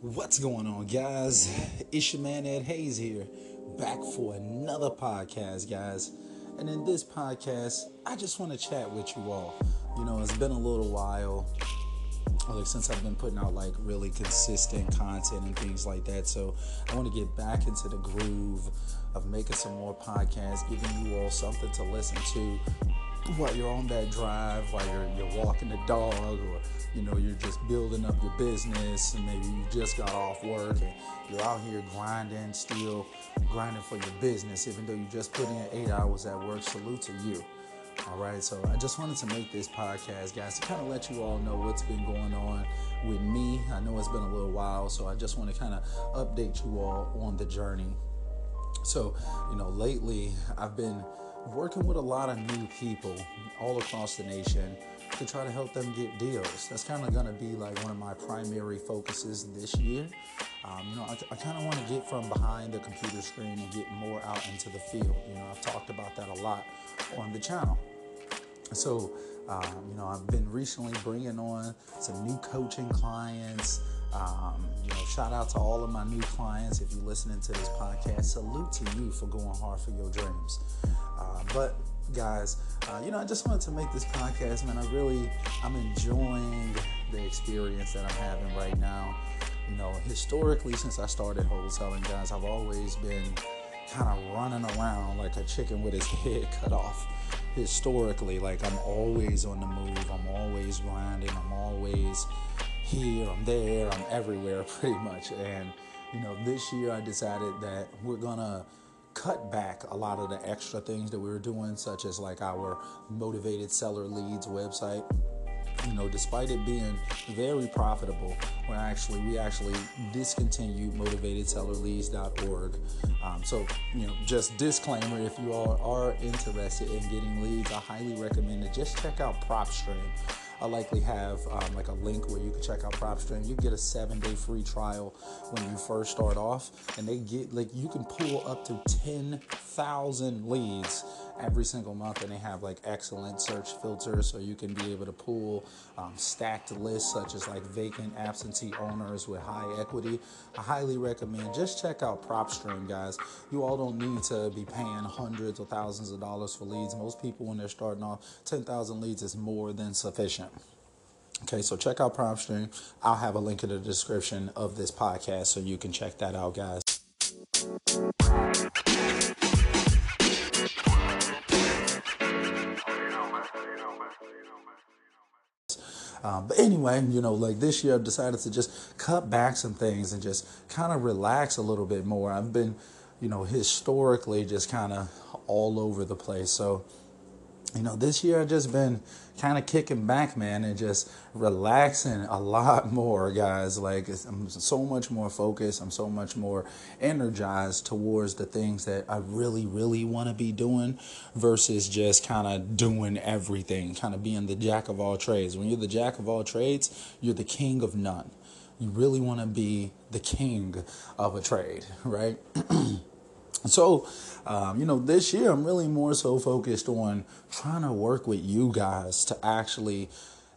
What's going on, guys? It's your man Ed Hayes here, back for another podcast, guys. And in this podcast, I just want to chat with you all. You know, it's been a little while like since I've been putting out like really consistent content and things like that. So I want to get back into the groove of making some more podcasts, giving you all something to listen to while you're on that drive, while you're you're walking the dog, or you know you're just building up your business, and maybe you just got off work and you're out here grinding, still grinding for your business, even though you just put in eight hours at work. Salute to you. All right, so I just wanted to make this podcast, guys, to kind of let you all know what's been going on with me. I know it's been a little while, so I just want to kind of update you all on the journey. So, you know, lately I've been working with a lot of new people all across the nation to try to help them get deals. That's kind of going to be like one of my primary focuses this year. Um, you know, I, I kind of want to get from behind the computer screen and get more out into the field. You know, I've talked about that a lot on the channel. So, um, you know, I've been recently bringing on some new coaching clients. Um, you know, shout out to all of my new clients. If you're listening to this podcast, salute to you for going hard for your dreams. Uh, but guys, uh, you know, I just wanted to make this podcast, man. I really, I'm enjoying the experience that I'm having right now. You know, historically, since I started wholesaling, guys, I've always been kind of running around like a chicken with his head cut off. Historically, like I'm always on the move, I'm always grinding, I'm always here, I'm there, I'm everywhere pretty much. And, you know, this year I decided that we're gonna cut back a lot of the extra things that we were doing, such as like our motivated seller leads website you know, despite it being very profitable, we actually we actually discontinued motivatedsellerleads.org. Um, so, you know, just disclaimer: if you all are interested in getting leads, I highly recommend it. Just check out PropStream. I likely have um, like a link where you can check out PropStream. You get a seven day free trial when you first start off, and they get like you can pull up to 10,000 leads every single month and they have like excellent search filters so you can be able to pull um, stacked lists such as like vacant absentee owners with high equity i highly recommend just check out propstream guys you all don't need to be paying hundreds or thousands of dollars for leads most people when they're starting off 10000 leads is more than sufficient Okay, so check out PropStream. I'll have a link in the description of this podcast so you can check that out, guys. Um, but anyway, you know, like this year, I've decided to just cut back some things and just kind of relax a little bit more. I've been, you know, historically just kind of all over the place. So, you know, this year I've just been kind of kicking back, man, and just relaxing a lot more, guys. Like, I'm so much more focused. I'm so much more energized towards the things that I really, really want to be doing versus just kind of doing everything, kind of being the jack of all trades. When you're the jack of all trades, you're the king of none. You really want to be the king of a trade, right? So, um, you know, this year I'm really more so focused on trying to work with you guys to actually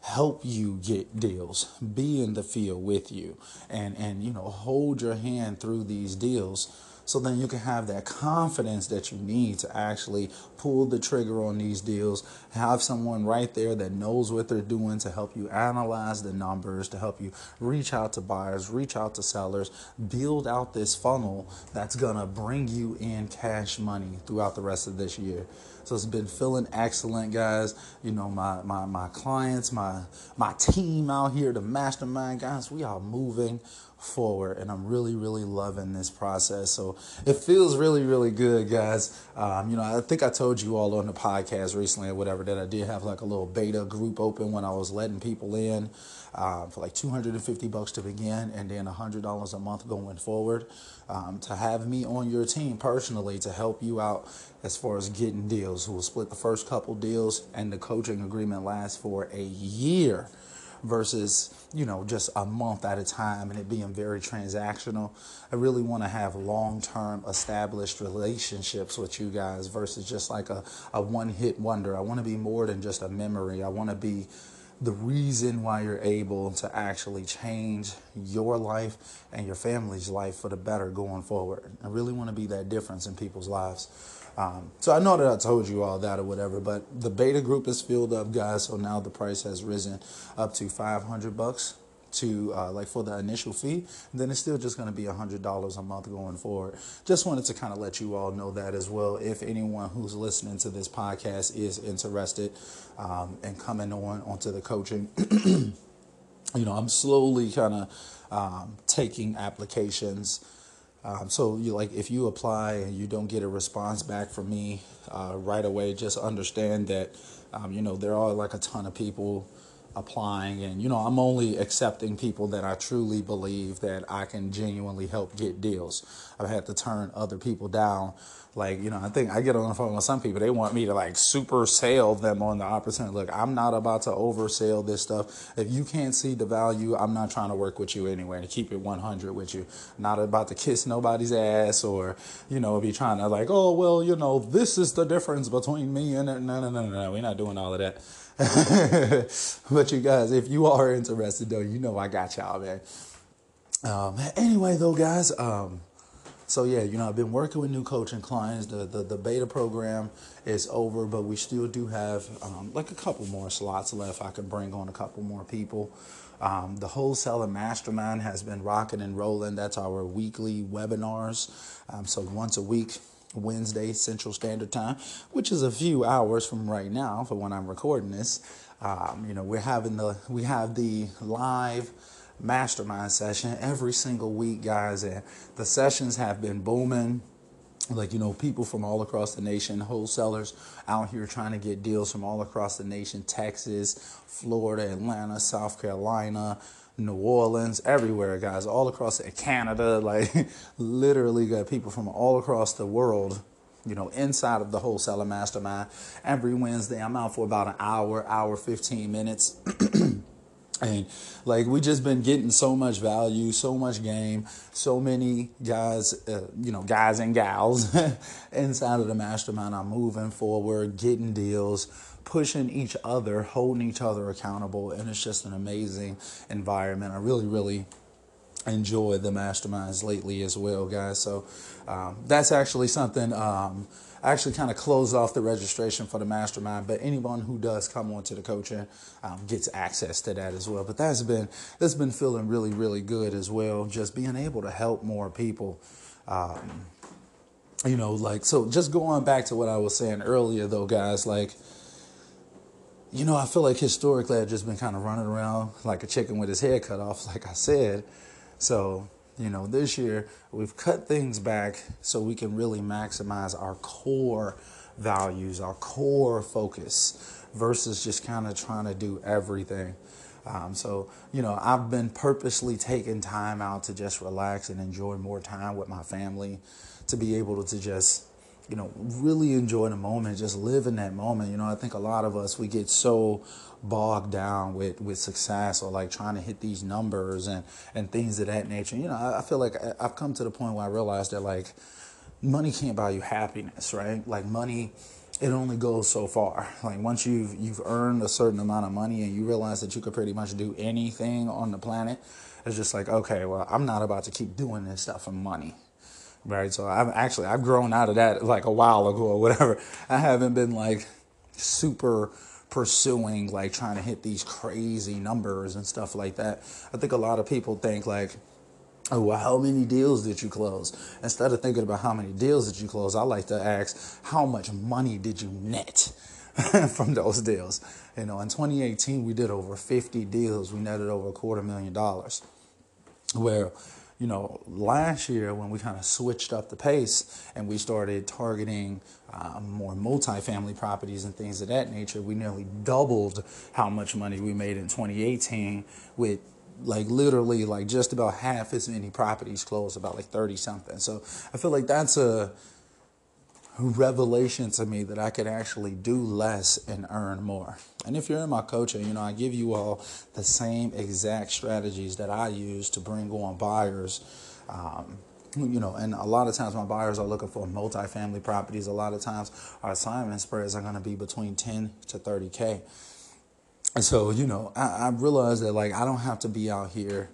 help you get deals, be in the field with you, and and you know hold your hand through these deals so then you can have that confidence that you need to actually pull the trigger on these deals. Have someone right there that knows what they're doing to help you analyze the numbers, to help you reach out to buyers, reach out to sellers, build out this funnel that's going to bring you in cash money throughout the rest of this year. So it's been feeling excellent, guys. You know, my my my clients, my my team out here, the mastermind guys, we are moving forward and i'm really really loving this process. So it feels really really good guys. Um, you know i think i told you all on the podcast recently or whatever that i did have like a little beta group open when i was letting people in um, for like 250 bucks to begin and then $100 a month going forward um, to have me on your team personally to help you out as far as getting deals. We'll split the first couple deals and the coaching agreement lasts for a year versus you know just a month at a time and it being very transactional i really want to have long-term established relationships with you guys versus just like a, a one-hit wonder i want to be more than just a memory i want to be the reason why you're able to actually change your life and your family's life for the better going forward. I really want to be that difference in people's lives. Um, so I know that I told you all that or whatever, but the beta group is filled up, guys. So now the price has risen up to 500 bucks to uh, like for the initial fee, then it's still just going to be $100 a month going forward. Just wanted to kind of let you all know that as well. If anyone who's listening to this podcast is interested um, in coming on onto the coaching, you know, I'm slowly kind of um, taking applications. Um, so you like if you apply and you don't get a response back from me uh, right away, just understand that um, you know there are like a ton of people applying and you know i'm only accepting people that i truly believe that i can genuinely help get deals. I've had to turn other people down. Like you know i think i get on the phone with some people they want me to like super sell them on the opportunity. Look i'm not about to oversell this stuff. If you can't see the value i'm not trying to work with you anyway to keep it 100 with you. Not about to kiss nobody's ass or you know be trying to like oh well you know this is the difference between me and no no no no no we're not doing all of that but you guys, if you are interested, though, you know I got y'all, man. Um, anyway, though, guys, um, so yeah, you know, I've been working with new coaching clients. The the, the beta program is over, but we still do have um, like a couple more slots left. I can bring on a couple more people. Um, the wholesaler mastermind has been rocking and rolling. That's our weekly webinars. Um, so once a week, Wednesday Central Standard Time, which is a few hours from right now for when I'm recording this. Um, you know, we're having the we have the live mastermind session every single week, guys, and the sessions have been booming. Like, you know, people from all across the nation, wholesalers out here trying to get deals from all across the nation Texas, Florida, Atlanta, South Carolina, New Orleans, everywhere, guys, all across Canada, like literally got people from all across the world, you know, inside of the wholesaler mastermind. Every Wednesday, I'm out for about an hour, hour, 15 minutes. and like we just been getting so much value so much game so many guys uh, you know guys and gals inside of the mastermind i'm moving forward getting deals pushing each other, holding each other accountable, and it's just an amazing environment. I really, really enjoy the masterminds lately as well, guys. So um, that's actually something. Um, I actually kind of closed off the registration for the mastermind, but anyone who does come onto the coaching um, gets access to that as well. But that's been that's been feeling really, really good as well. Just being able to help more people. Um, you know, like so. Just going back to what I was saying earlier, though, guys, like you know, I feel like historically I've just been kind of running around like a chicken with his head cut off, like I said. So, you know, this year we've cut things back so we can really maximize our core values, our core focus, versus just kind of trying to do everything. Um, so, you know, I've been purposely taking time out to just relax and enjoy more time with my family, to be able to just you know, really enjoy the moment, just live in that moment. You know, I think a lot of us we get so bogged down with with success or like trying to hit these numbers and and things of that nature. You know, I, I feel like I've come to the point where I realize that like money can't buy you happiness, right? Like money it only goes so far. Like once you've you've earned a certain amount of money and you realize that you could pretty much do anything on the planet, it's just like, okay, well, I'm not about to keep doing this stuff for money right? So I've actually I've grown out of that like a while ago or whatever. I haven't been like super pursuing like trying to hit these crazy numbers and stuff like that. I think a lot of people think like oh well how many deals did you close instead of thinking about how many deals did you close i like to ask how much money did you net from those deals you know in 2018 we did over 50 deals we netted over a quarter million dollars where you know, last year when we kind of switched up the pace and we started targeting um, more multifamily properties and things of that nature, we nearly doubled how much money we made in 2018 with like literally like just about half as many properties closed, about like 30 something. So I feel like that's a revelation to me that I could actually do less and earn more. And if you're in my coaching, you know, I give you all the same exact strategies that I use to bring on buyers. Um, you know, and a lot of times my buyers are looking for multifamily properties. A lot of times our assignment spreads are going to be between 10 to 30K. And so, you know, I, I realize that like I don't have to be out here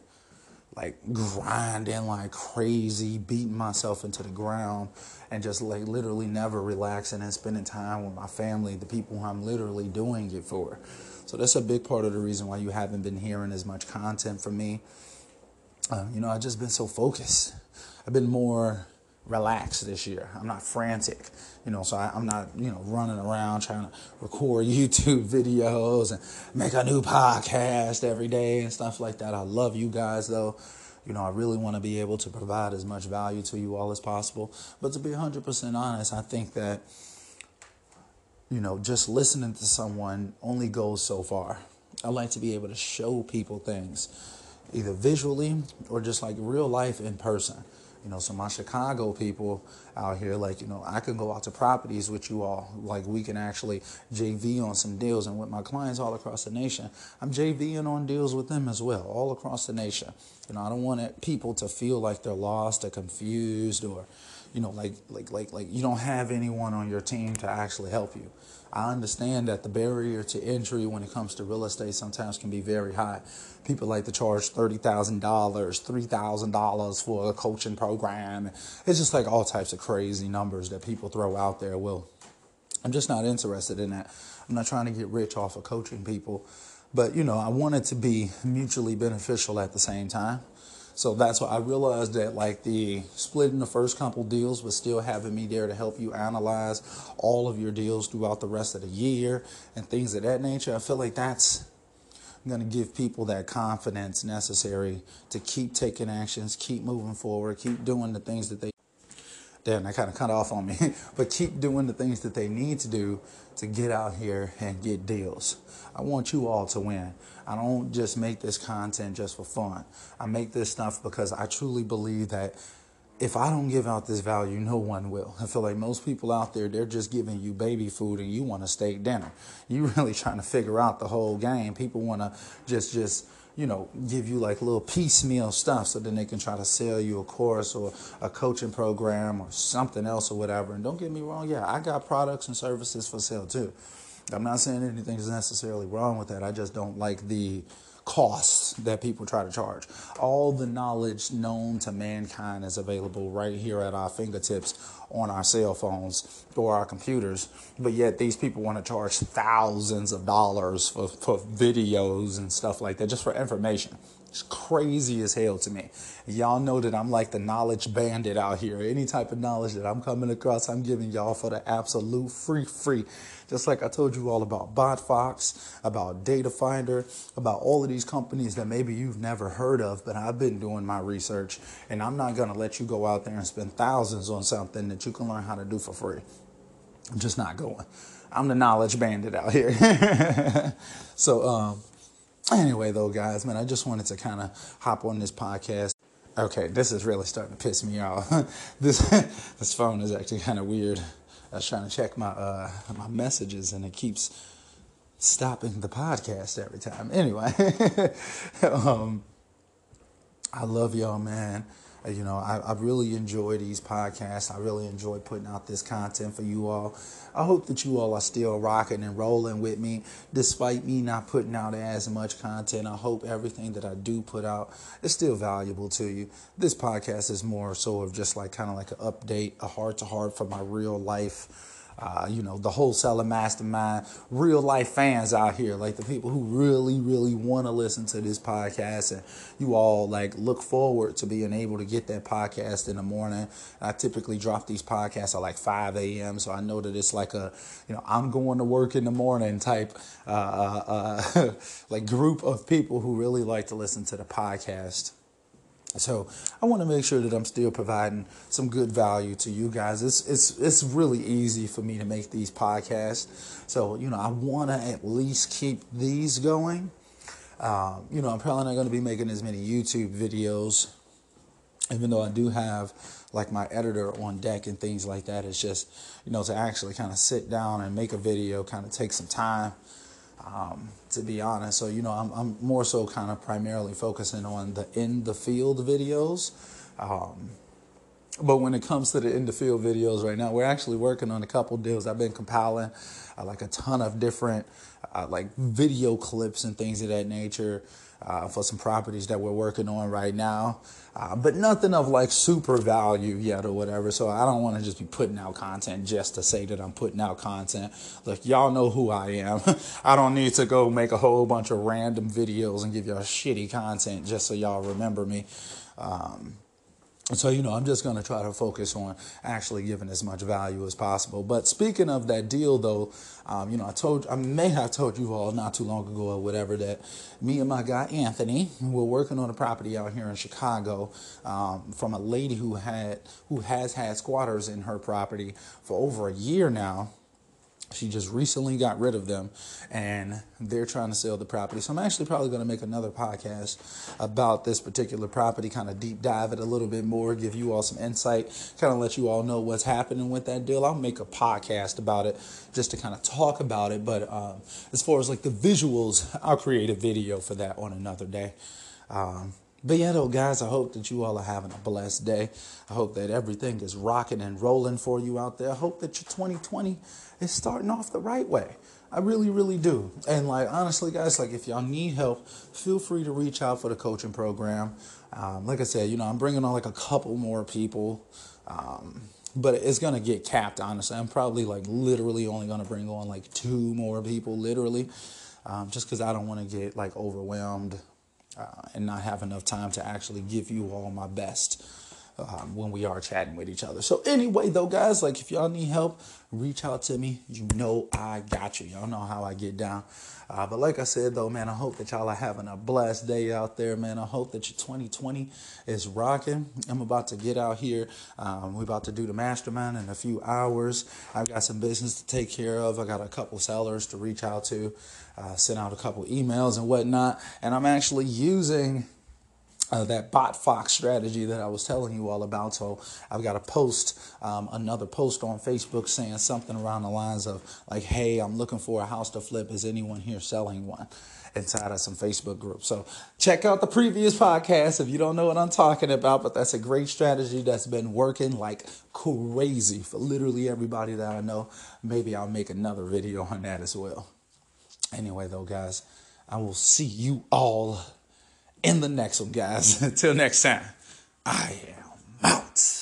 like grinding like crazy, beating myself into the ground, and just like literally never relaxing and spending time with my family, the people I'm literally doing it for. So that's a big part of the reason why you haven't been hearing as much content from me. Uh, you know, I've just been so focused. I've been more relaxed this year. I'm not frantic, you know, so I, am not, you know, running around trying to record YouTube videos and make a new podcast every day and stuff like that. I love you guys though. You know, I really want to be able to provide as much value to you all as possible. But to be 100% honest, I think that, you know, just listening to someone only goes so far. I like to be able to show people things, either visually or just like real life in person. You know, so my Chicago people out here, like, you know, I can go out to properties with you all. Like, we can actually JV on some deals. And with my clients all across the nation, I'm JVing on deals with them as well, all across the nation. You know, I don't want people to feel like they're lost or confused or, you know, like, like, like, like you don't have anyone on your team to actually help you. I understand that the barrier to entry when it comes to real estate sometimes can be very high. People like to charge $30,000, $3,000 for a coaching program. It's just like all types of crazy numbers that people throw out there. Well, I'm just not interested in that. I'm not trying to get rich off of coaching people. But, you know, I want it to be mutually beneficial at the same time. So that's why I realized that like the splitting the first couple deals was still having me there to help you analyze all of your deals throughout the rest of the year and things of that nature. I feel like that's going to give people that confidence necessary to keep taking actions, keep moving forward, keep doing the things that they damn, that kind of cut off on me, but keep doing the things that they need to do to get out here and get deals. I want you all to win. I don't just make this content just for fun. I make this stuff because I truly believe that if I don't give out this value, no one will. I feel like most people out there, they're just giving you baby food and you want a steak dinner. You really trying to figure out the whole game. People want to just, just, you know, give you like little piecemeal stuff so then they can try to sell you a course or a coaching program or something else or whatever. And don't get me wrong, yeah, I got products and services for sale too. I'm not saying anything is necessarily wrong with that. I just don't like the costs that people try to charge. All the knowledge known to mankind is available right here at our fingertips on our cell phones or our computers. But yet these people want to charge thousands of dollars for, for videos and stuff like that just for information. It's crazy as hell to me. Y'all know that I'm like the knowledge bandit out here. Any type of knowledge that I'm coming across, I'm giving y'all for the absolute free, free. Just like I told you all about BotFox, about Data Finder, about all of these companies that maybe you've never heard of, but I've been doing my research and I'm not going to let you go out there and spend thousands on something that you can learn how to do for free. I'm just not going. I'm the knowledge bandit out here. so, um, Anyway, though, guys, man, I just wanted to kind of hop on this podcast. Okay, this is really starting to piss me off. this this phone is actually kind of weird. I was trying to check my uh, my messages, and it keeps stopping the podcast every time. Anyway, um, I love y'all, man. Uh, you know, I, I really enjoy these podcasts. I really enjoy putting out this content for you all. I hope that you all are still rocking and rolling with me, despite me not putting out as much content. I hope everything that I do put out is still valuable to you. This podcast is more so of just like kind of like an update, a heart to heart for my real life uh, you know, the wholesaler mastermind, real life fans out here, like the people who really, really want to listen to this podcast, and you all like look forward to being able to get that podcast in the morning. I typically drop these podcasts at like 5 a.m., so I know that it's like a, you know, I'm going to work in the morning type, uh, uh, uh like group of people who really like to listen to the podcast. So I want to make sure that I'm still providing some good value to you guys. It's it's it's really easy for me to make these podcasts. So you know I want to at least keep these going. Um, you know I'm probably not going to be making as many YouTube videos, even though I do have like my editor on deck and things like that. It's just, you know, to actually kind of sit down and make a video kind of take some time. Um, to be honest, so you know, I'm, I'm more so kind of primarily focusing on the in the field videos. Um, but when it comes to the in the field videos right now, we're actually working on a couple deals. I've been compiling uh, like a ton of different uh, like video clips and things of that nature uh, for some properties that we're working on right now. Uh, but nothing of like super value yet or whatever. So I don't want to just be putting out content just to say that I'm putting out content. Look, y'all know who I am. I don't need to go make a whole bunch of random videos and give y'all shitty content just so y'all remember me. Um, so you know i'm just going to try to focus on actually giving as much value as possible. But speaking of that deal though um, you know i told i may have told you all not too long ago or whatever that me and my guy anthony were working on a property out here in chicago um, from a lady who had who has had squatters in her property for over a year now she just recently got rid of them and they're trying to sell the property. So I'm actually probably going to make another podcast about this particular property, kind of deep dive it a little bit more, give you all some insight, kind of let you all know what's happening with that deal. I'll make a podcast about it just to kind of talk about it. But um, as far as like the visuals, I'll create a video for that on another day. Um, but guys, I hope that you all are having a blessed day. I hope that everything is rocking and rolling for you out there. I hope that your 2020 is starting off the right way. I really, really do. And like honestly, guys, like if y'all need help, feel free to reach out for the coaching program. Um, like I said, you know, I'm bringing on like a couple more people, um, but it's gonna get capped. Honestly, I'm probably like literally only gonna bring on like two more people, literally, um, just because I don't want to get like overwhelmed uh, and not have enough time to actually give you all my best um, when we are chatting with each other. So anyway, though, guys, like if y'all need help, reach out to me. You know I got you. Y'all know how I get down. Uh, but like I said, though, man, I hope that y'all are having a blessed day out there, man. I hope that your 2020 is rocking. I'm about to get out here. Um, we're about to do the mastermind in a few hours. I've got some business to take care of. I got a couple sellers to reach out to, uh, send out a couple emails and whatnot. And I'm actually using uh, that bot fox strategy that I was telling you all about. So I've got to post um, another post on Facebook saying something around the lines of like, "Hey, I'm looking for a house to flip. Is anyone here selling one?" Inside of some Facebook groups. So check out the previous podcast if you don't know what I'm talking about. But that's a great strategy that's been working like crazy for literally everybody that I know. Maybe I'll make another video on that as well. Anyway, though, guys, I will see you all in the next one, guys. Until next time, I am out.